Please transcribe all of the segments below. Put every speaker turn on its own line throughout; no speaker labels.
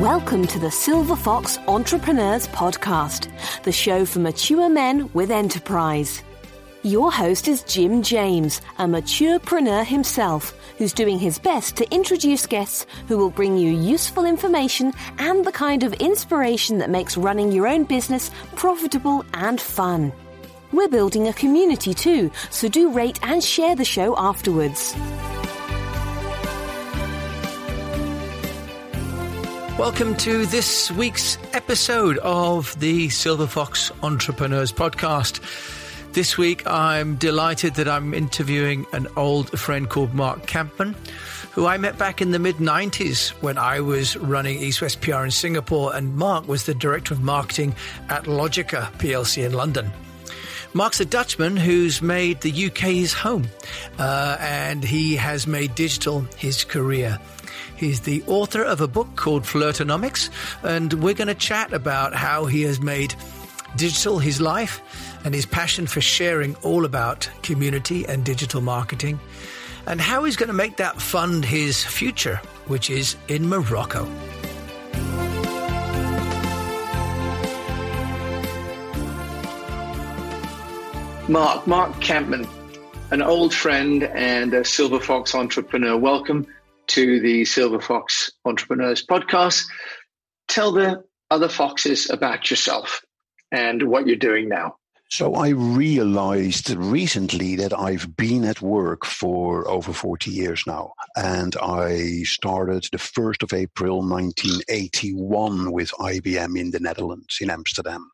Welcome to the Silver Fox Entrepreneurs Podcast, the show for mature men with enterprise. Your host is Jim James, a maturepreneur himself, who's doing his best to introduce guests who will bring you useful information and the kind of inspiration that makes running your own business profitable and fun. We're building a community too, so do rate and share the show afterwards.
Welcome to this week's episode of the Silver Fox Entrepreneurs Podcast. This week, I'm delighted that I'm interviewing an old friend called Marc Campman, who I met back in the mid 90s when I was running East West PR in Singapore, and Marc was the director of marketing at Logica PLC in London. Marc's a Dutchman who's made the UK his home, uh, and he has made digital his career. He's the author of a book called Flirtonomics, and we're going to chat about how he has made digital his life and his passion for sharing all about community and digital marketing, and how he's going to make that fund his future, which is in Morocco. Marc, Marc Campman, an old friend and a Silver Fox entrepreneur. Welcome to the Silver Fox Entrepreneurs Podcast. Tell the other foxes about yourself and what you're doing now.
So I realized recently that I've been at work for over 40 years now. And I started the 1st of April 1981 with IBM in the Netherlands, in Amsterdam.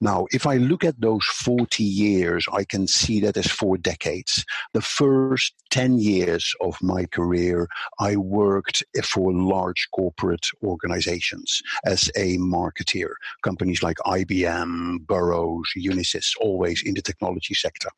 Now, if I look at those 40 years, I can see that as four decades. The first 10 years of my career, I worked for large corporate organizations as a marketeer. Companies like IBM, Burroughs, Unisys, always in the technology sector.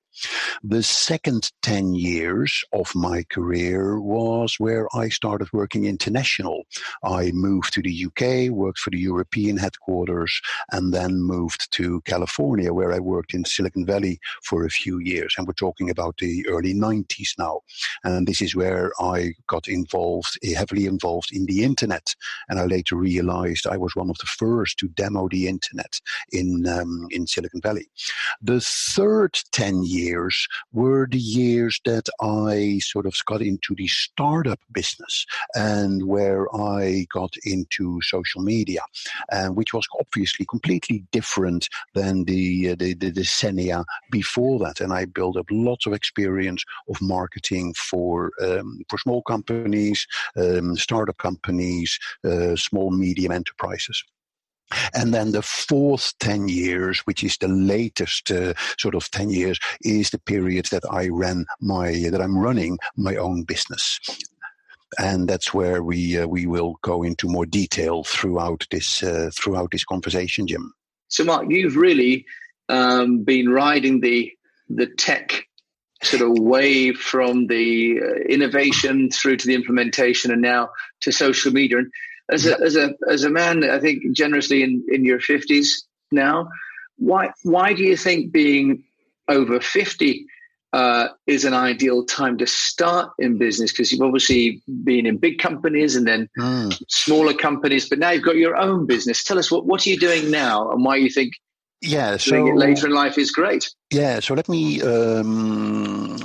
The second 10 years of my career was where I started working international. I moved to the UK, worked for the European headquarters, and then moved to California, where I worked in Silicon Valley for a few years. And we're talking about the early 90s now. And this is where I got involved, heavily involved in the internet. And I later realized I was one of the first to demo the internet in, um, in Silicon Valley. The third 10 years were the years that I sort of got into the startup business and where I got into social media, uh, which was obviously completely different than the, uh, the, the decennia before that. And I built up lots of experience of marketing for, um, for small companies, um, startup companies, uh, small, medium enterprises. And then the fourth 10 years, which is the latest uh, sort of 10 years, is the period that I ran my, that I'm running my own business. And that's where we, uh, we will go into more detail throughout this, uh, throughout this conversation, Jim.
So, Marc, you've really um, been riding the, the tech sort of wave from the uh, innovation through to the implementation and now to social media. And as a as a as a man, I think generously in in your fifties now. Why why do you think being over fifty uh, is an ideal time to start in business? Because you've obviously been in big companies and then mm. smaller companies, but now you've got your own business. Tell us what what are you doing now and why you think
yeah
so doing it later in life is great.
Yeah so let me um,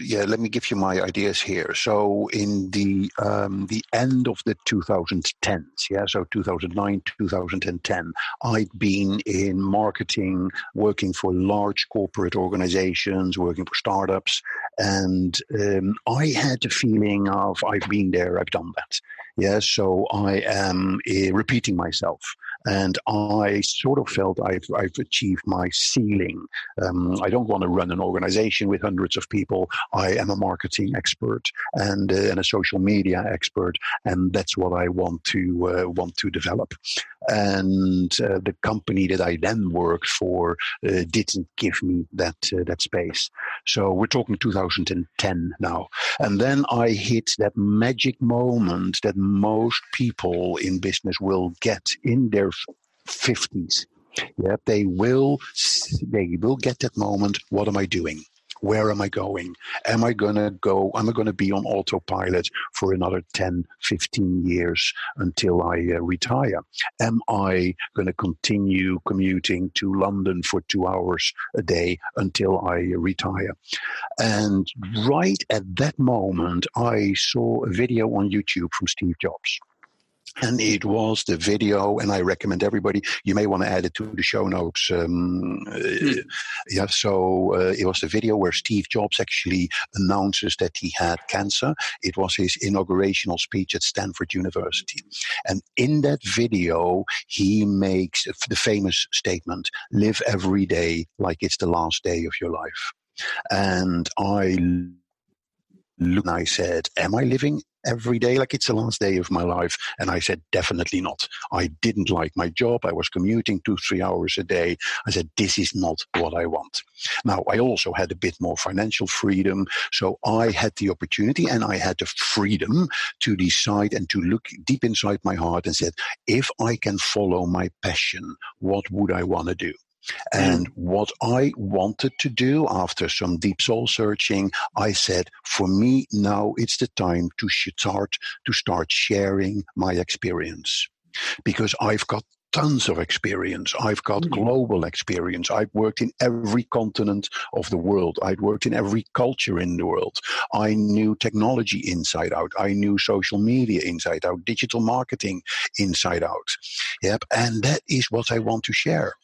yeah let me give you my ideas here. So in the um, the end of the 2010s yeah so 2009 2010 i'd been in marketing working for large corporate organizations working for startups and um, i had the feeling of i've been there i've done that. Yeah so i am uh, repeating myself and I sort of felt I've, I've achieved my ceiling. Um, I don't want to run an organization with hundreds of people. I am a marketing expert and, uh, and a social media expert, and that's what I want to uh, want to develop. And uh, the company that I then worked for uh, didn't give me that uh, that space. So we're talking 2010 now, and then I hit that magic moment that most people in business will get in their 50s. Yeah, they will they will get that moment. What am I doing? where am I going? Am I going to go, am I going to be on autopilot for another 10, 15 years until I uh, retire? Am I going to continue commuting to London for two hours a day until I retire? And right at that moment, I saw a video on YouTube from Steve Jobs and it was the video and i recommend everybody you may want to add it to the show notes um, mm. yeah so uh, it was the video where steve jobs actually announces that he had cancer. It was his inaugurational speech at stanford university. And in that video he makes the famous statement live every day like it's the last day of your life. And i and I said, Am I living every day like it's the last day of my life? And I said, Definitely not. I didn't like my job. I was commuting two, three hours a day. I said, This is not what I want. Now, I also had a bit more financial freedom. So I had the opportunity and I had the freedom to decide and to look deep inside my heart and said, If I can follow my passion, what would I want to do? And mm. what I wanted to do after some deep soul searching, I said, for me now it's the time to start to start sharing my experience because I've got tons of experience. I've got mm. global experience. I've worked in every continent of the world. I'd worked in every culture in the world. I knew technology inside out. I knew social media inside out, digital marketing inside out. Yep. And that is what I want to share.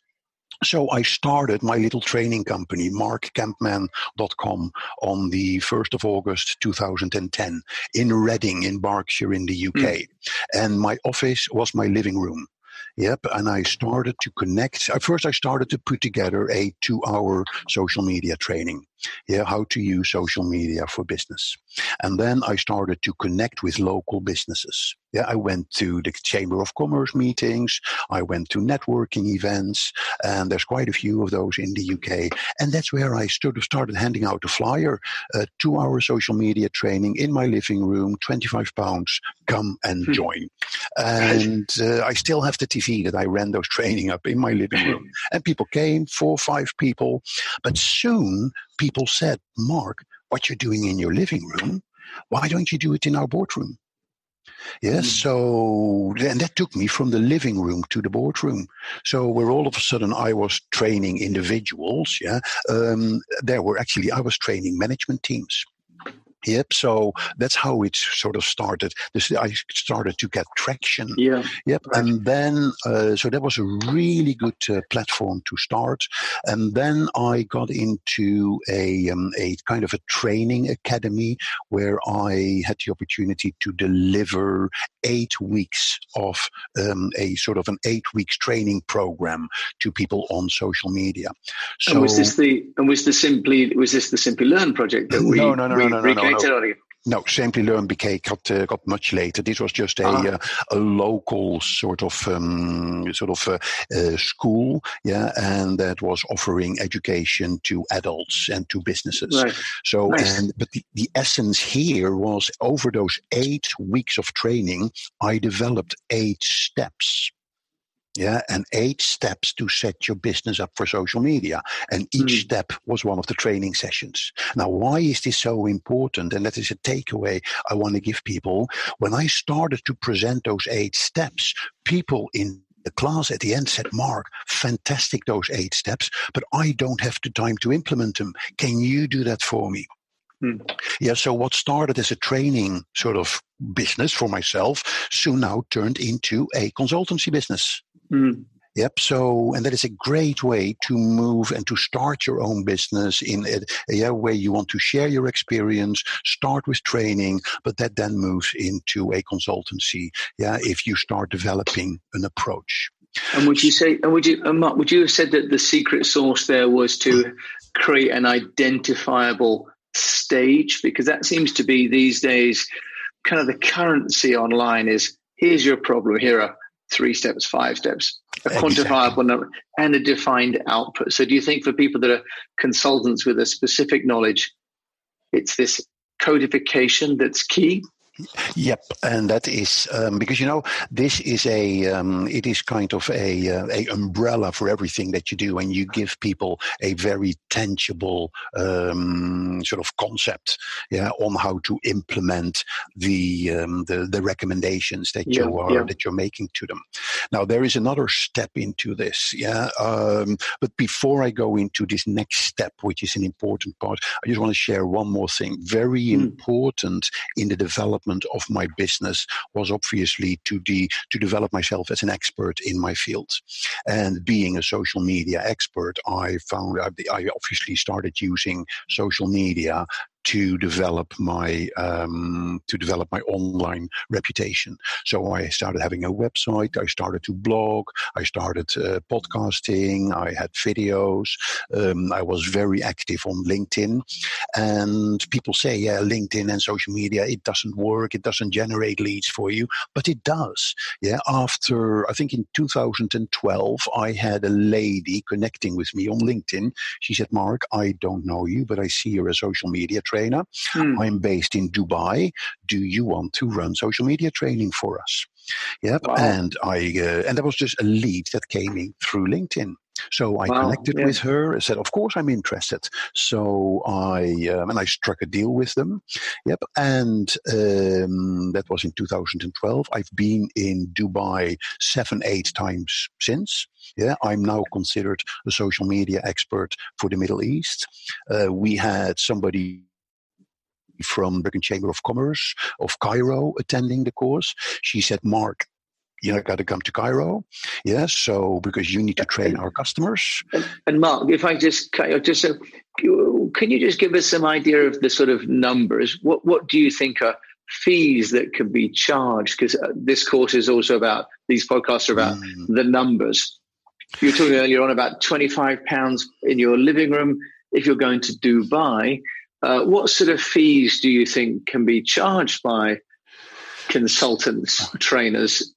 So I started my little training company, markcampman.com, on the 1st of August 2010 in Reading in Berkshire in the UK. Mm. And my office was my living room. Yep, and I started to connect. At first, I started to put together a two-hour social media training. Yeah, how to use social media for business, and then I started to connect with local businesses. Yeah, I went to the Chamber of Commerce meetings. I went to networking events, and there's quite a few of those in the UK. And that's where I sort of started handing out a flyer, a two-hour social media training in my living room, 25 pounds. Come and hmm. join. And uh, I still have the TV that I ran those training up in my living room, and people came, four or five people. But soon, people said, "Marc, what you're doing in your living room, why don't you do it in our boardroom?" Yes, mm. so and that took me from the living room to the boardroom. So where all of a sudden I was training individuals, yeah, um, there were actually I was training management teams. Yep. So that's how it sort of started. This I started to get traction.
Yeah.
Yep. Right. And then uh, so that was a really good uh, platform to start. And then I got into a um, a kind of a training academy where I had the opportunity to deliver eight weeks of um, a sort of an eight weeks training program to people on social media.
So and was this the and was this simply was this the Simplilearn project that we
no no no
we,
no no no, no, no. No, Simplilearn became got uh, got much later. This was just a ah. uh, a local sort of um, sort of uh, uh, school, yeah, and that was offering education to adults and to businesses. Right. So, nice. and but the, the essence here was over those eight weeks of training, I developed eight steps yeah, and eight steps to set your business up for social media. And each mm. step was one of the training sessions. Now, why is this so important? And that is a takeaway I want to give people. When I started to present those eight steps, people in the class at the end said, Marc, fantastic, those eight steps, but I don't have the time to implement them. Can you do that for me? Hmm. Yeah, so what started as a training sort of business for myself soon now turned into a consultancy business. Mm. Yep. So, and that is a great way to move and to start your own business in a, a way you want to share your experience, start with training, but that then moves into a consultancy. Yeah. If you start developing an approach.
And would you say, and would you, and Marc, would you have said that the secret sauce there was to create an identifiable stage? Because that seems to be these days kind of the currency online is here's your problem, here are three steps, five steps, a quantifiable number, and a defined output. So, do you think for people that are consultants with a specific knowledge, it's this codification that's key?
Yep, and that is um, because you know this is a um, it is kind of a uh, a umbrella for everything that you do, and you give people a very tangible um, sort of concept, yeah, on how to implement the um, the, the recommendations that
Yeah,
you are
yeah.
that you're making to them. Now there is another step into this, yeah. Um, but before I go into this next step, which is an important part, I just want to share one more thing. Very
Mm.
important in the development of my business was obviously to de- to develop myself as an expert in my field. And being a social media expert, I found I, I obviously started using social media to develop my um, to develop my online reputation. So I started having a website. I started to blog. I started uh, podcasting. I had videos. Um, I was very active on LinkedIn. And people say, yeah, LinkedIn and social media, it doesn't work. It doesn't generate leads for you, but it does. Yeah. After, I think in 2012, I had a lady connecting with me on LinkedIn. She said, Marc, I don't know you, but I see you're a social media trainer.
Hmm.
I'm based in Dubai. Do you want to run social media training for us? Yep.
Wow.
And I, uh, and that was just a lead that came in through LinkedIn. So I
Wow,
connected
yeah.
with her. I said, "Of course, I'm interested." So I um, and I struck a deal with them. Yep, and um, that was in 2012. I've been in Dubai seven, eight times since. Yeah, I'm now considered a social media expert for the Middle East. Uh, we had somebody from Bergen Chamber of Commerce of Cairo attending the course. She said, "Marc." You know, got to come to Cairo, yeah. So because you need to train our customers,
And, and Marc, if I just just so, can you just give us some idea of the sort of numbers? What what do you think are fees that could be charged? Because uh, this course is also about these podcasts are about
Mm.
the numbers. You were talking earlier on about twenty five pounds in your living room if you're going to Dubai. Uh, what sort of fees do you think can be charged by consultants, trainers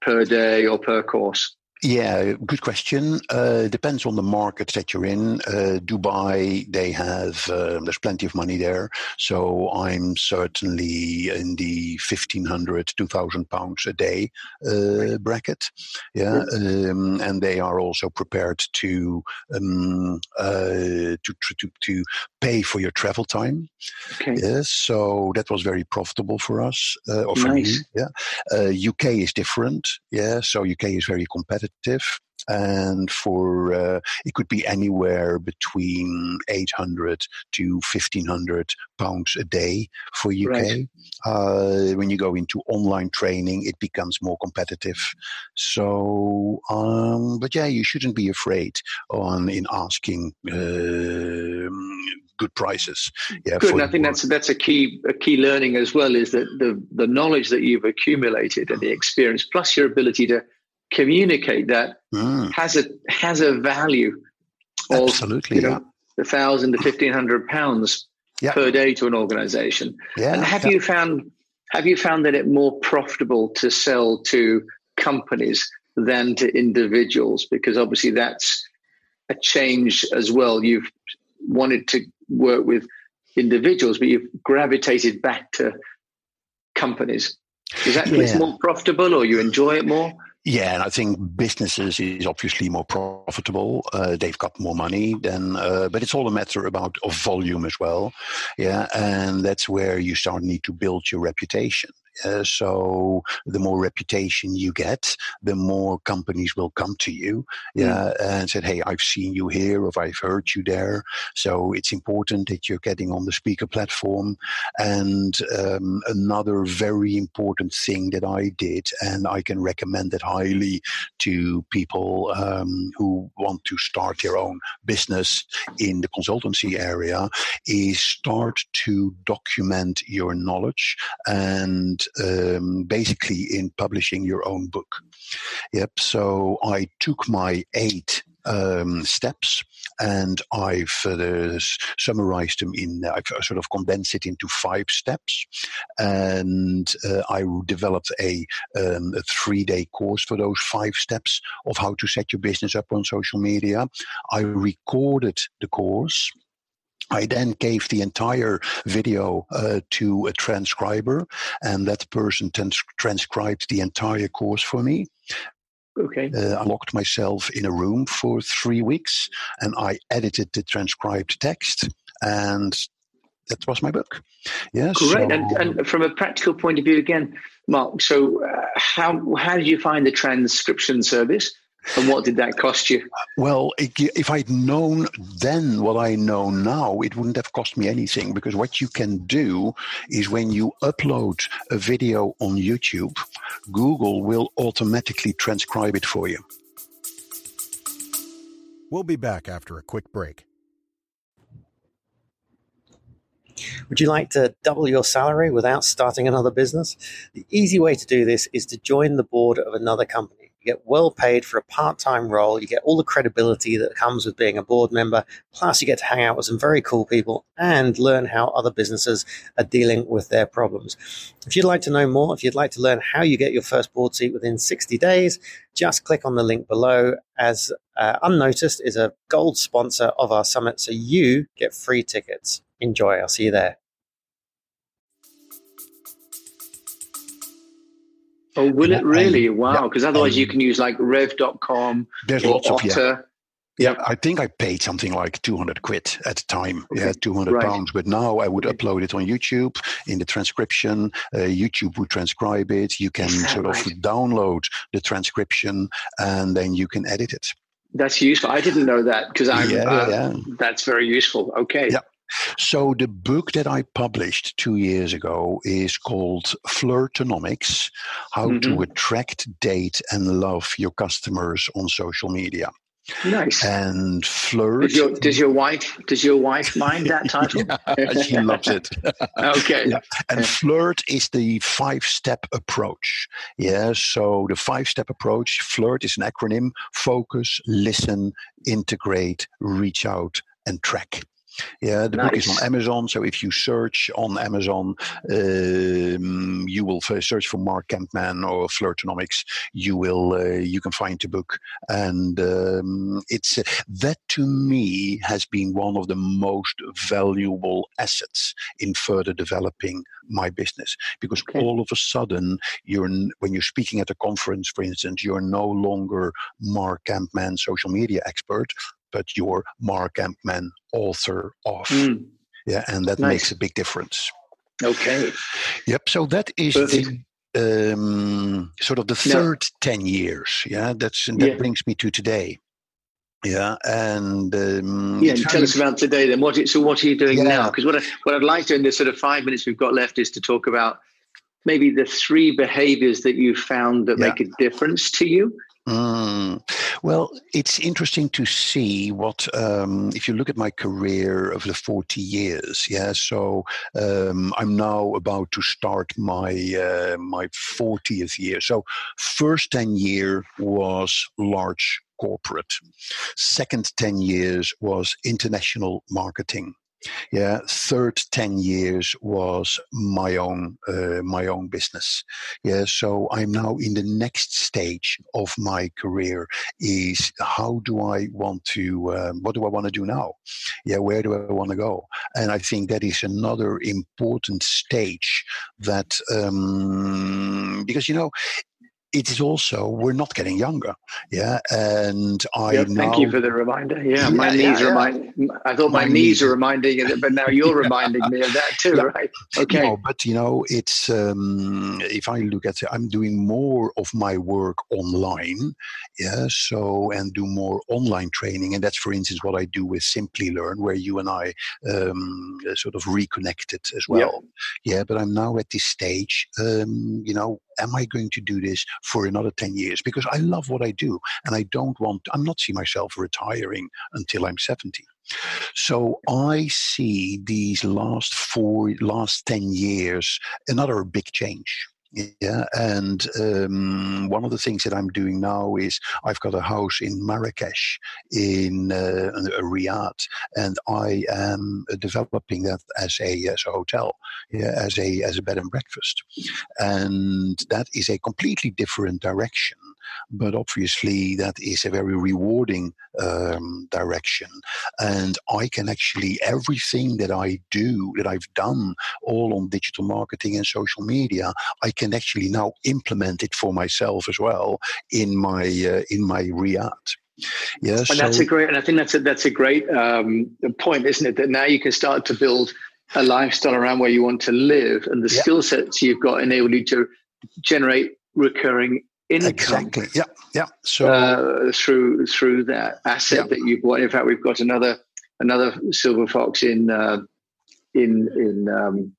per day or per course?
Yeah, good question. Uh, depends on the market that you're in. Uh, Dubai, they have um, there's plenty of money there, so I'm certainly in the 1500, 2000 pounds a day uh, bracket. Yeah, um, and they are also prepared to um, uh, to, to to pay for your travel time.
Okay.
Yes, so that was very profitable for us, uh, or for
Nice.
me. Yeah, uh, UK is different. Yeah, so UK is very competitive, and for uh, it could be anywhere between eight hundred to fifteen hundred pounds a day for UK.
Right.
Uh, when you go into online training, it becomes more competitive. So, um, but yeah, you shouldn't be afraid on in asking um, good prices. Yeah,
Good, and I think that's that's a key a key learning as well is that the the knowledge that you've accumulated and the experience plus your ability to communicate that
Mm,
has a has a value of
absolutely.
you know a thousand to fifteen hundred pounds
Yeah.
per day to an organization.
yeah,
And have
yeah.
you found have you found that it more profitable to sell to companies than to individuals? Because obviously that's a change as well. You've wanted to work with individuals, but you've gravitated back to companies. Is that it's
Yeah.
more profitable or you enjoy it more?
Yeah, and I think businesses is obviously more profitable. Uh, they've got more money than, uh, but it's all a matter about of volume as well. Yeah, and that's where you start need to build your reputation. Uh, so the more reputation you get, the more companies will come to you, yeah, and said, "Hey, I've seen you here, or I've heard you there." So it's important that you're getting on the speaker platform. And um, another very important thing that I did, and I can recommend it highly to people um, who want to start their own business in the consultancy area, is start to document your knowledge and um, basically in publishing your own book. Yep. So I took my eight um, steps and I've uh, summarized them in, I've sort of condensed it into five steps. And uh, I developed a, um, a three day course for those five steps of how to set your business up on social media. I recorded the course. I then gave the entire video uh, to a transcriber, and that person trans- transcribed the entire course for me.
Okay.
Uh, I locked myself in a room for three weeks, and I edited the transcribed text, and that was my book. Yes.
Great. So, and, and, from a practical point of view, again, Marc. So, uh, how how did you find the transcription service? And what did that cost you?
Well, if I'd known then what I know now, it wouldn't have cost me anything because what you can do is when you upload a video on YouTube, Google will automatically transcribe it for you.
We'll be back after a quick break.
Would you like to double your salary without starting another business? The easy way to do this is to join the board of another company. You get well paid for a part time role. You get all the credibility that comes with being a board member. Plus, you get to hang out with some very cool people and learn how other businesses are dealing with their problems. If you'd like to know more, if you'd like to learn how you get your first board seat within 60 days, just click on the link below. As uh, Unnoticed is a gold sponsor of our summit, so you get free tickets. Enjoy. I'll see you there.
Oh, will it really? wow. Because yeah, otherwise, um, you can use like rev.com.
There's lots Otter. of, yeah. Yeah, I think I paid something like 200 quid at the time. Okay. Yeah, 200 right. pounds. But now I would upload it on YouTube in the transcription. Uh, YouTube would transcribe it. You can sort right. of download the transcription and then you can edit it.
That's useful. I didn't know that because I'm. Yeah, uh, yeah. That's very useful. Okay.
Yeah. So the book that I published two years ago is called Flirtonomics: How mm-hmm. to Attract, Date, and Love Your Customers on Social Media.
Nice.
And flirt.
Does your, does your wife does your wife mind that title?
yeah, she loves it.
okay.
Yeah. And flirt is the five step approach. Yeah. So the five step approach, flirt is an acronym: focus, listen, integrate, reach out, and track. Yeah, the nice. book is on Amazon. So if you search on Amazon, um, you will search for Marc Campman or Flirtonomics. You will uh, you can find the book, and um, it's uh, that to me has been one of the most valuable assets in further developing my business because okay. all of a sudden you're when you're speaking at a conference, for instance, you're no longer Marc Campman, social media expert, but you're Marc Campman, author of. Mm. Yeah, and that nice. makes a big difference.
Okay.
Yep. So that is Perfect. the um, sort of the third no. 10 years. Yeah, that's that yeah. brings me to today. Yeah, and um,
yeah, and tell us about today. Then, what? So, what are you doing yeah. now? Because what I, what I'd like to in the sort of five minutes we've got left is to talk about maybe the three behaviors that you found that yeah. make a difference to you
Mm. Well, it's interesting to see what, um, if you look at my career over the 40 years, yeah, so um, I'm now about to start my, uh, my 40th year. So, first 10 year was large corporate. Second 10 years was international marketing yeah third 10 years was my own uh, my own business. Yeah so i'm now in the next stage of my career is how do i want to um, what do i want to do now? Yeah where do i want to go? And i think that is another important stage that um, because you know it is also we're not getting younger yeah and i yeah,
thank you for the reminder. Yeah, yeah my knees yeah, remind i thought my, my knees, knees are reminding it but now you're reminding me of that too right? okay.
no, but you know it's um, if i look at it i'm doing more of my work online yeah so and do more online training and that's for instance what i do with Simplilearn where you and i um, sort of reconnected as well yeah but i'm now at this stage um, you know am I going to do this for another 10 years? Because I love what I do and I don't want, I'm not seeing myself retiring until I'm 70. So I see these last four, last 10 years, another big change. Yeah, and um, one of the things that I'm doing now is I've got a house in Marrakesh, in uh, Riad, and I am developing that as a as a hotel, yeah, as a as a bed and breakfast, and that is a completely different direction but obviously that is a very rewarding um, direction. And I can actually, everything that I do, that I've done, all on digital marketing and social media, I can actually now implement it for myself as well in my uh, in my Riad.
Yes, and so, that's a great, and I think that's a that's a great um, point, isn't it? That now you can start to build a lifestyle around where you want to live, and the yeah. skill sets you've got enable you to generate recurring income.
Exactly. Yeah. Yeah.
So uh, through through that asset yeah. that you've bought. In fact, we've got another another silver fox in uh, in in um,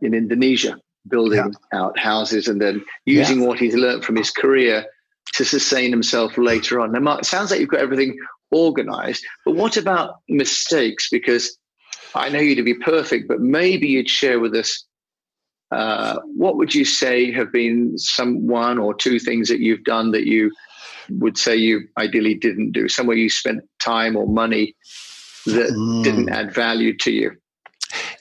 in Indonesia building yeah. out houses and then using yeah. what he's learned from his career to sustain himself later on. Now, Marc, it sounds like you've got everything organized, but what about mistakes? Because I know you to be perfect, but maybe you'd share with us uh, what would you say have been some one or two things that you've done that you would say you ideally didn't do? Somewhere you spent time or money that mm. didn't add value to you?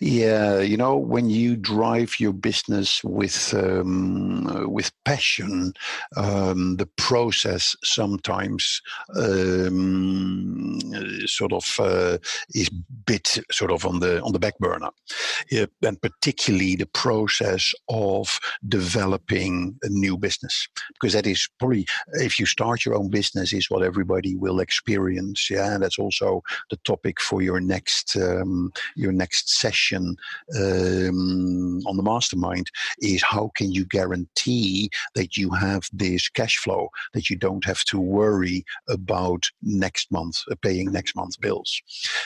Yeah, you know, when you drive your business with um, with passion, um, the process sometimes um, sort of uh, is bit sort of on the on the back burner, yeah, and particularly the process of developing a new business, because that is probably if you start your own business is what everybody will experience. Yeah, and that's also the topic for your next um, your next session um, on the mastermind is how can you guarantee that you have this cash flow that you don't have to worry about next month uh, paying next month's bills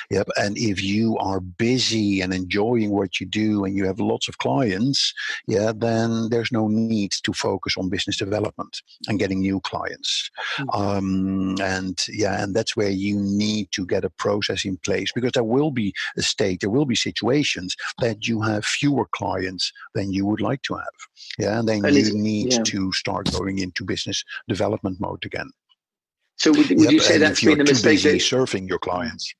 yep and if you are busy and enjoying what you do and you have lots of clients yeah then there's no need to focus on business development and getting new clients mm-hmm. um, and yeah and that's where you need to get a process in place because there will be a state there will be situations that you have fewer clients than you would like to have. Yeah, and then you need yeah. to start going into business development mode again.
So would, would yep, you say that's been a mistake?
That, serving your clients.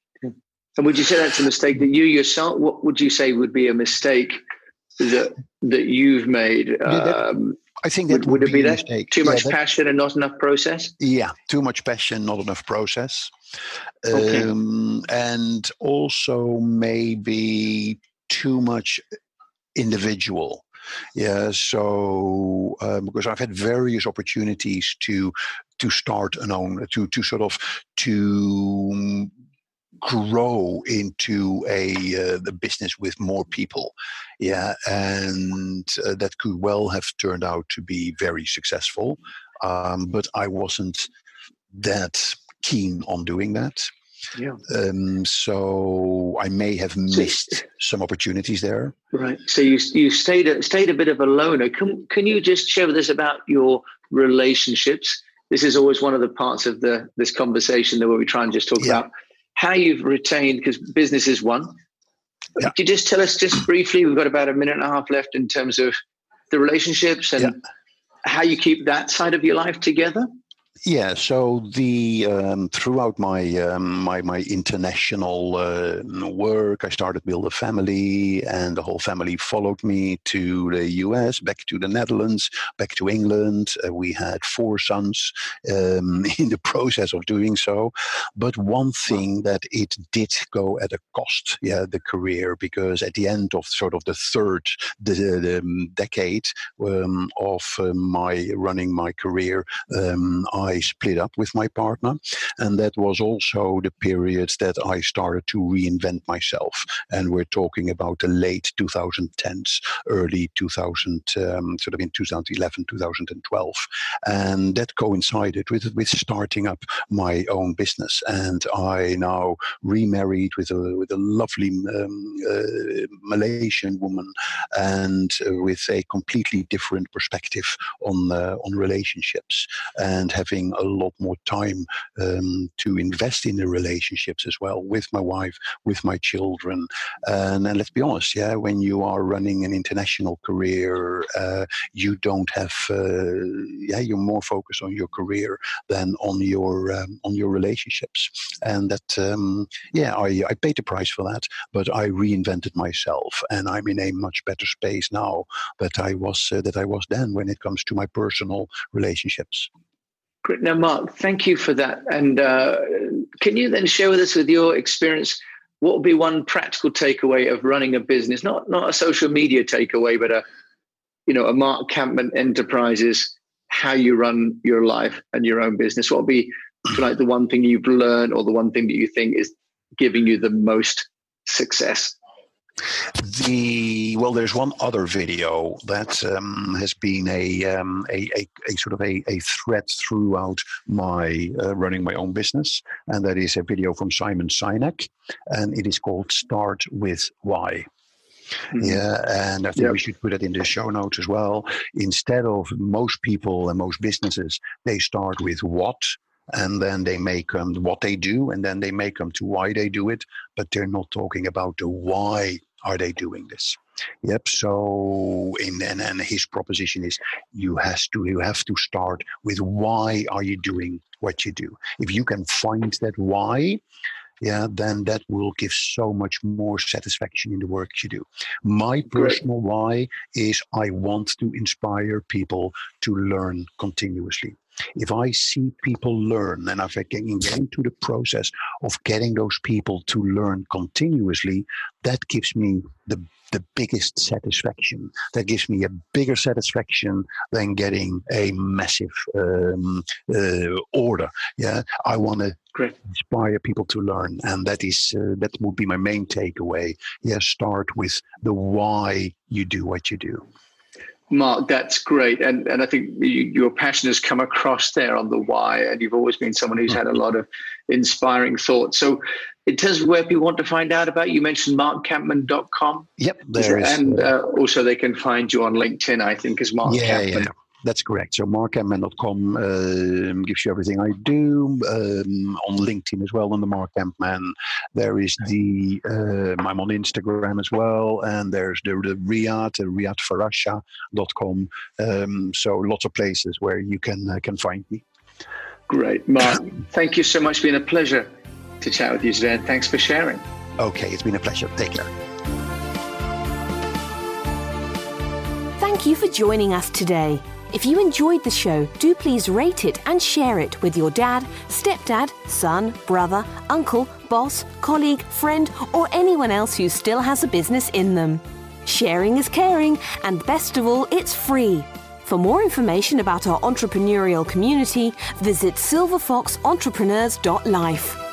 And would you say that's a mistake that you yourself? What would you say would be a mistake that that you've made? Um,
I think that
would, would,
would
be,
be
that
mistake.
too much yeah, passion and not enough process?
Yeah, too much passion, not enough process, okay. um, and also maybe too much individual. Yeah, so um, because I've had various opportunities to to start an own to to sort of to grow into a uh, the business with more people yeah and uh, that could well have turned out to be very successful um, but i wasn't that keen on doing that
yeah.
Um, so I may have missed some opportunities there.
Right. So you you stayed a, stayed a bit of a loner. Can can you just share with us about your relationships? This is always one of the parts of the this conversation that where we try and just talk yeah. about how you've retained because business is one. Yeah. Could you just tell us just briefly? We've got about a minute and a half left in terms of the relationships and yeah. how you keep that side of your life together.
Yeah, so the um, throughout my um, my my international uh, work, I started build a family, and the whole family followed me to the U.S., back to the Netherlands, back to England. Uh, we had four sons um, in the process of doing so, but one thing that it did go at a cost, yeah, the career, because at the end of sort of the third the, the um, decade um, of uh, my running my career, um, I I split up with my partner. And that was also the period that I started to reinvent myself. And we're talking about the late 2010s, early 2000, um, sort of in 2011, 2012. And that coincided with, with starting up my own business. And I now remarried with a, with a lovely um, uh, Malaysian woman and uh, with a completely different perspective on, uh, on relationships and having a lot more time um, to invest in the relationships as well with my wife, with my children. And, and let's be honest, yeah, when you are running an international career, uh, you don't have, uh, yeah, you're more focused on your career than on your um, on your relationships. And that, um, yeah, I, I paid the price for that, but I reinvented myself, and I'm in a much better space now that I was uh, that I was then when it comes to my personal relationships.
Great. Now, Marc, thank you for that. And uh, can you then share with us with your experience? What would be one practical takeaway of running a business? Not not a social media takeaway, but a you know a Marc Campman Enterprises how you run your life and your own business. What would be like the one thing you've learned, or the one thing that you think is giving you the most success?
The well, there's one other video that um, has been a, um, a, a, a, sort of a, a thread throughout my uh, running my own business, and that is a video from Simon Sinek, and it is called "Start with Why." Mm-hmm. Yeah, and I think yep. we should put it in the show notes as well. Instead of most people and most businesses, they start with what, and then they make them what they do, and then they make them to why they do it, but they're not talking about the why are they doing this? Yep. So, in and, and his proposition is you has to you have to start with why are you doing what you do? If you can find that why, yeah, then that will give so much more satisfaction in the work you do. My personal why is I want to inspire people to learn continuously. If I see people learn and if I can get into the process of getting those people to learn continuously, that gives me the the biggest satisfaction. That gives me a bigger satisfaction than getting a massive um, uh, order. Yeah, I want to inspire people to learn, and that is uh, that would be my main takeaway. Yeah, start with the why you do what you do.
Marc, that's great, and and I think you, your passion has come across there on the why, and you've always been someone who's had a lot of inspiring thoughts. So, in terms of where people want to find out about you, mentioned markcampman.com.
Yep, there is,
and uh, also they can find you on LinkedIn. I think as Marc yeah, Campman. Yeah.
That's correct. So markcampman.com um, gives you everything I do. Um, on LinkedIn as well, on the Marc Campman. There is the, um, I'm on Instagram as well. And there's the, the Riad, riadfarasha.com. Um, so lots of places where you can, uh, can find me.
Great. Marc, thank you so much. It's been a pleasure to chat with you today. And thanks for sharing.
Okay, it's been a pleasure. Take care.
Thank you for joining us today. If you enjoyed the show, do please rate it and share it with your dad, stepdad, son, brother, uncle, boss, colleague, friend, or anyone else who still has a business in them. Sharing is caring, and best of all, it's free. For more information about our entrepreneurial community, visit silverfoxentrepreneurs.life.